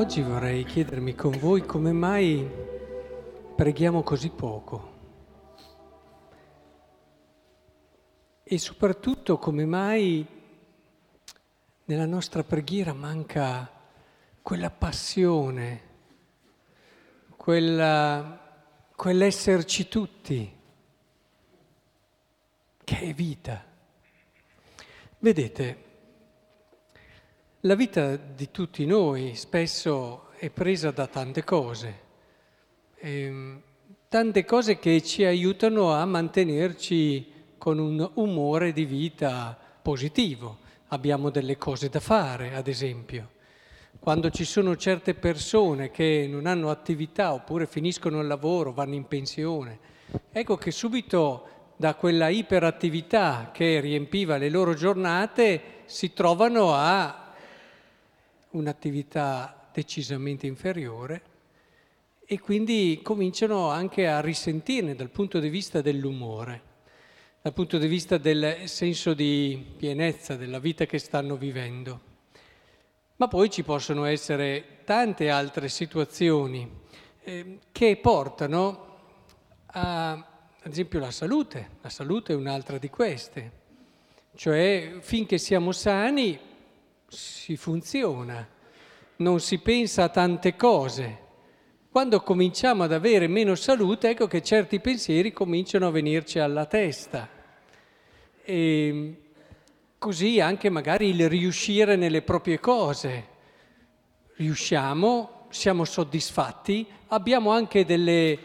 Oggi vorrei chiedermi con voi come mai preghiamo così poco e soprattutto come mai nella nostra preghiera manca quella passione, quella, quell'esserci tutti, che è vita. Vedete, la vita di tutti noi spesso è presa da tante cose, ehm, tante cose che ci aiutano a mantenerci con un umore di vita positivo. Abbiamo delle cose da fare, ad esempio. Quando ci sono certe persone che non hanno attività oppure finiscono il lavoro, vanno in pensione, ecco che subito da quella iperattività che riempiva le loro giornate si trovano a un'attività decisamente inferiore e quindi cominciano anche a risentirne dal punto di vista dell'umore, dal punto di vista del senso di pienezza della vita che stanno vivendo. Ma poi ci possono essere tante altre situazioni eh, che portano a, ad esempio, la salute. La salute è un'altra di queste. Cioè, finché siamo sani, si funziona, non si pensa a tante cose. Quando cominciamo ad avere meno salute, ecco che certi pensieri cominciano a venirci alla testa. E così anche magari il riuscire nelle proprie cose. Riusciamo, siamo soddisfatti, abbiamo anche delle,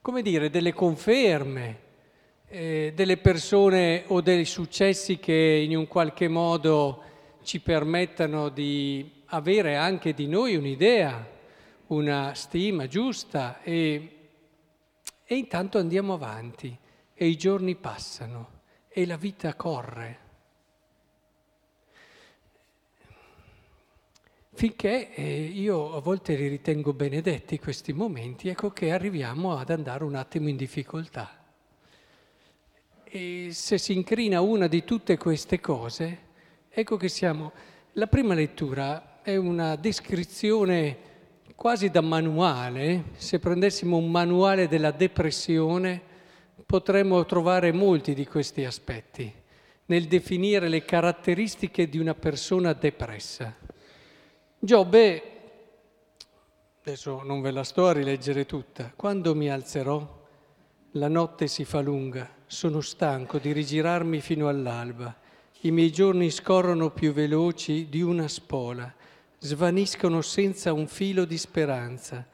come dire, delle conferme, eh, delle persone o dei successi che in un qualche modo ci permettano di avere anche di noi un'idea, una stima giusta e, e intanto andiamo avanti e i giorni passano e la vita corre. Finché eh, io a volte li ritengo benedetti questi momenti, ecco che arriviamo ad andare un attimo in difficoltà. E se si incrina una di tutte queste cose, Ecco che siamo. La prima lettura è una descrizione quasi da manuale. Se prendessimo un manuale della depressione, potremmo trovare molti di questi aspetti nel definire le caratteristiche di una persona depressa. Giobbe, adesso non ve la sto a rileggere tutta, quando mi alzerò, la notte si fa lunga, sono stanco di rigirarmi fino all'alba i miei giorni scorrono più veloci di una spola, svaniscono senza un filo di speranza.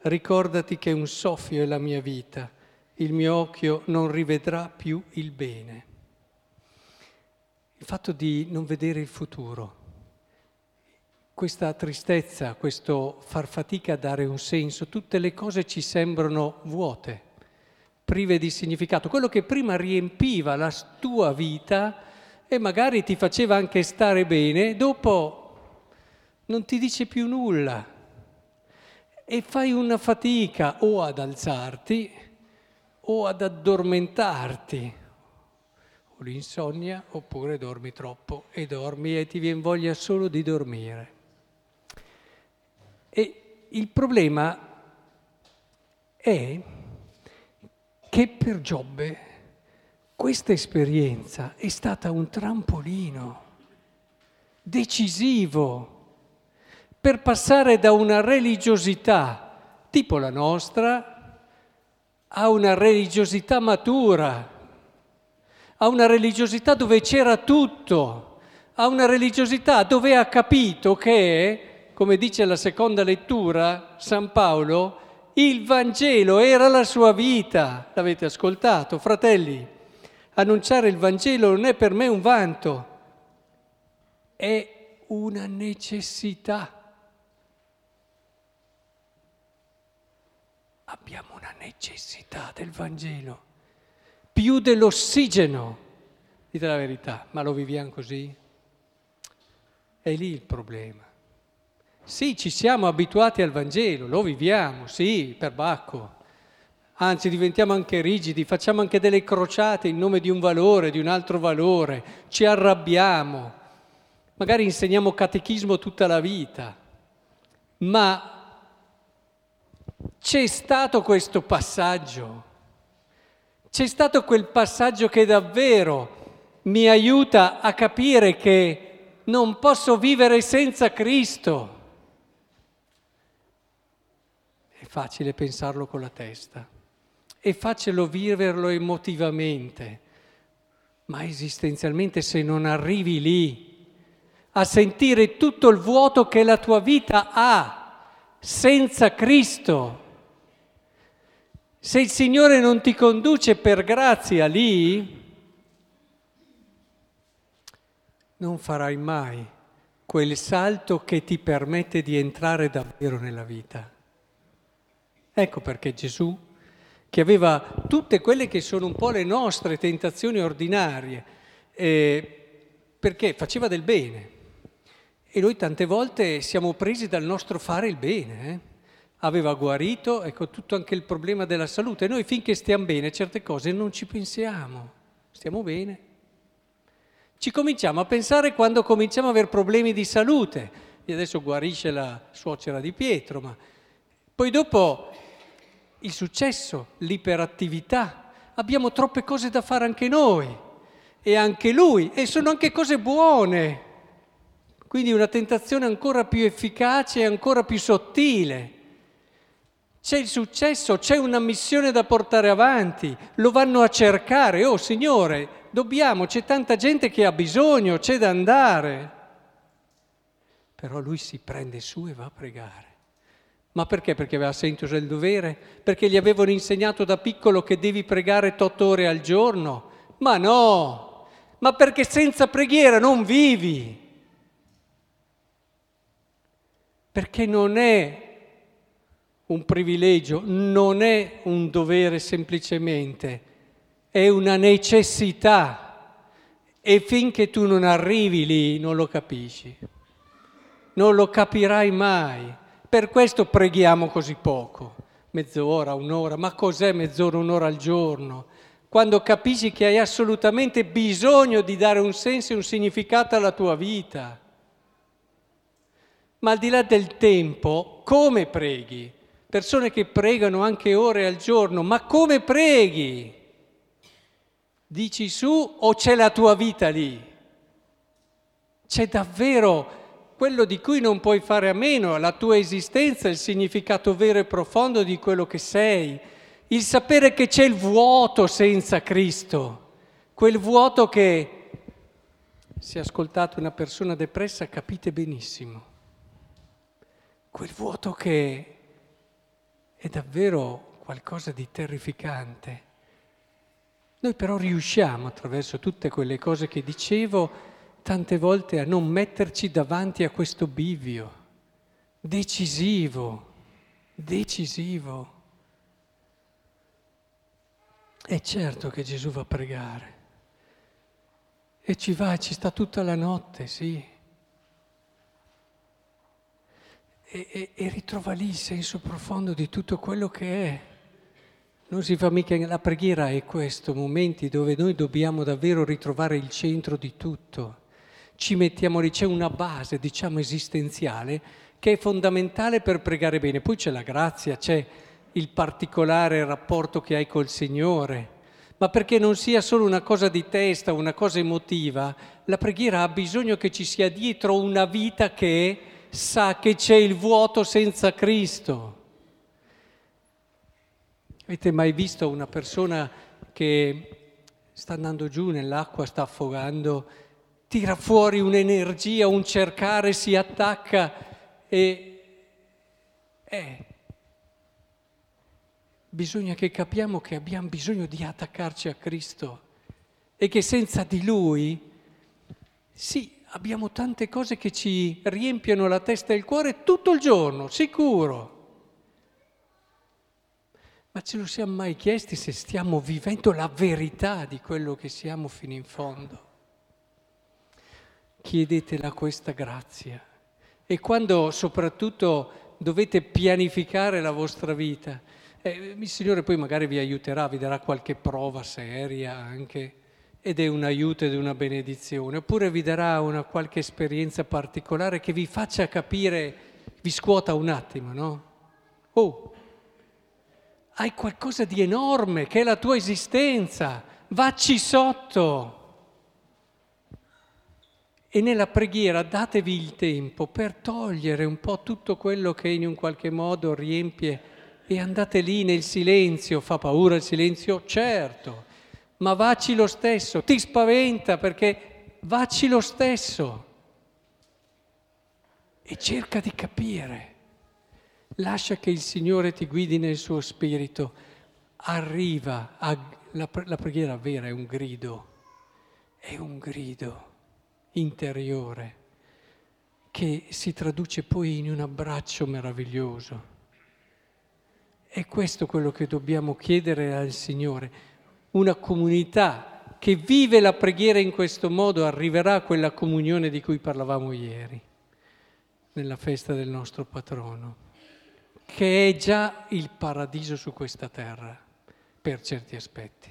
Ricordati che un soffio è la mia vita, il mio occhio non rivedrà più il bene. Il fatto di non vedere il futuro, questa tristezza, questo far fatica a dare un senso, tutte le cose ci sembrano vuote, prive di significato. Quello che prima riempiva la tua vita, e magari ti faceva anche stare bene, dopo non ti dice più nulla e fai una fatica o ad alzarti o ad addormentarti, o l'insonnia oppure dormi troppo e dormi e ti viene voglia solo di dormire. E il problema è che per Giobbe questa esperienza è stata un trampolino decisivo per passare da una religiosità tipo la nostra a una religiosità matura, a una religiosità dove c'era tutto, a una religiosità dove ha capito che, come dice la seconda lettura, San Paolo, il Vangelo era la sua vita. L'avete ascoltato, fratelli? Annunciare il Vangelo non è per me un vanto, è una necessità. Abbiamo una necessità del Vangelo, più dell'ossigeno. Dite la verità, ma lo viviamo così? È lì il problema. Sì, ci siamo abituati al Vangelo, lo viviamo, sì, per Bacco anzi diventiamo anche rigidi, facciamo anche delle crociate in nome di un valore, di un altro valore, ci arrabbiamo, magari insegniamo catechismo tutta la vita, Ma c'è stato questo passaggio, c'è stato quel passaggio che davvero mi aiuta a capire che non posso vivere senza Cristo. È facile pensarlo con la testa, è facile viverlo emotivamente, ma esistenzialmente se non arrivi lì a sentire tutto il vuoto che la tua vita ha senza Cristo, se il Signore non ti conduce per grazia lì, non farai mai quel salto che ti permette di entrare davvero nella vita. Ecco perché Gesù, che aveva tutte quelle che sono un po' le nostre tentazioni ordinarie, eh, perché faceva del bene. E noi tante volte siamo presi dal nostro fare il bene. Eh? Aveva guarito, ecco tutto anche il problema della salute. Noi finché stiamo bene certe cose non ci pensiamo, stiamo bene. Ci cominciamo a pensare quando cominciamo ad avere problemi di salute. E adesso guarisce la suocera di Pietro, ma poi dopo il successo, l'iperattività. Abbiamo troppe cose da fare anche noi e anche lui, e sono anche cose buone. Quindi una tentazione ancora più efficace e ancora più sottile. C'è il successo, c'è una missione da portare avanti, lo vanno a cercare. Oh Signore, dobbiamo, c'è tanta gente che ha bisogno, c'è da andare. Però lui si prende su e va a pregare. Ma perché? Perché aveva senso del dovere? Perché gli avevano insegnato da piccolo che devi pregare otto ore al giorno? Ma no! Ma perché senza preghiera non vivi? Perché non è un privilegio, non è un dovere semplicemente, è una necessità e finché tu non arrivi lì non lo capisci, non lo capirai mai. Per questo preghiamo così poco, mezz'ora, un'ora, ma cos'è mezz'ora, un'ora al giorno? Quando capisci che hai assolutamente bisogno di dare un senso e un significato alla tua vita. Ma al di là del tempo, come preghi? Persone che pregano anche ore al giorno, ma come preghi? Dici su o c'è la tua vita lì? C'è davvero quello di cui non puoi fare a meno, la tua esistenza, il significato vero e profondo di quello che sei, il sapere che c'è il vuoto senza Cristo, quel vuoto che, se ascoltate una persona depressa, capite benissimo, quel vuoto che è davvero qualcosa di terrificante. Noi però riusciamo, attraverso tutte quelle cose che dicevo, tante volte a non metterci davanti a questo bivio decisivo, decisivo. È certo che Gesù va a pregare e ci va ci sta tutta la notte, sì. E, e, e ritrova lì il senso profondo di tutto quello che è. Non si fa mica la preghiera è questo, momenti dove noi dobbiamo davvero ritrovare il centro di tutto. Ci mettiamo lì, c'è una base, diciamo, esistenziale che è fondamentale per pregare bene. Poi c'è la grazia, c'è il particolare rapporto che hai col Signore. Ma perché non sia solo una cosa di testa, una cosa emotiva, la preghiera ha bisogno che ci sia dietro una vita che sa che c'è il vuoto senza Cristo Avete mai visto una persona che sta andando giù nell'acqua, sta affogando, tira fuori un'energia, un cercare, si attacca e... Eh, bisogna che capiamo che abbiamo bisogno di attaccarci a Cristo e che senza di Lui, sì, abbiamo tante cose che ci riempiono la testa e il cuore tutto il giorno, sicuro. Ma ce lo siamo mai chiesti se stiamo vivendo la verità di quello che siamo fino in fondo? Chiedetela questa grazia. E quando soprattutto dovete pianificare la vostra vita, eh, il Signore poi magari vi aiuterà, vi darà qualche prova seria anche, ed è un aiuto ed una benedizione, oppure vi darà una qualche esperienza particolare che vi faccia capire vi scuota un attimo, no? Oh, hai qualcosa di enorme che è la tua esistenza, vacci sotto. E nella preghiera datevi il tempo per togliere un po' tutto quello che in un qualche modo riempie e andate lì nel silenzio. Fa paura il silenzio? Certo, ma vacci lo stesso. Ti spaventa perché vacci lo stesso. E cerca di capire. Lascia che il Signore ti guidi nel suo spirito. Arriva, a, la, la preghiera vera è un grido, è un grido interiore che si traduce poi in un abbraccio meraviglioso. È questo quello che dobbiamo chiedere al Signore. Una comunità che vive la preghiera in questo modo arriverà a quella comunione di cui parlavamo ieri, nella festa del nostro patrono, che è già il paradiso su questa terra, per certi aspetti.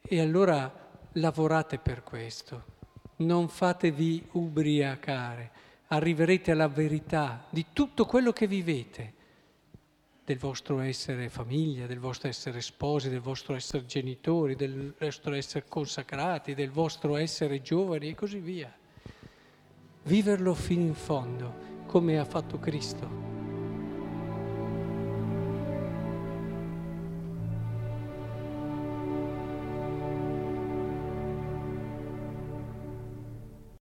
E allora lavorate per questo non fatevi ubriacare, arriverete alla verità di tutto quello che vivete, del vostro essere famiglia, del vostro essere sposi, del vostro essere genitori, del vostro essere consacrati, del vostro essere giovani e così via. Viverlo fino in fondo, come ha fatto Cristo.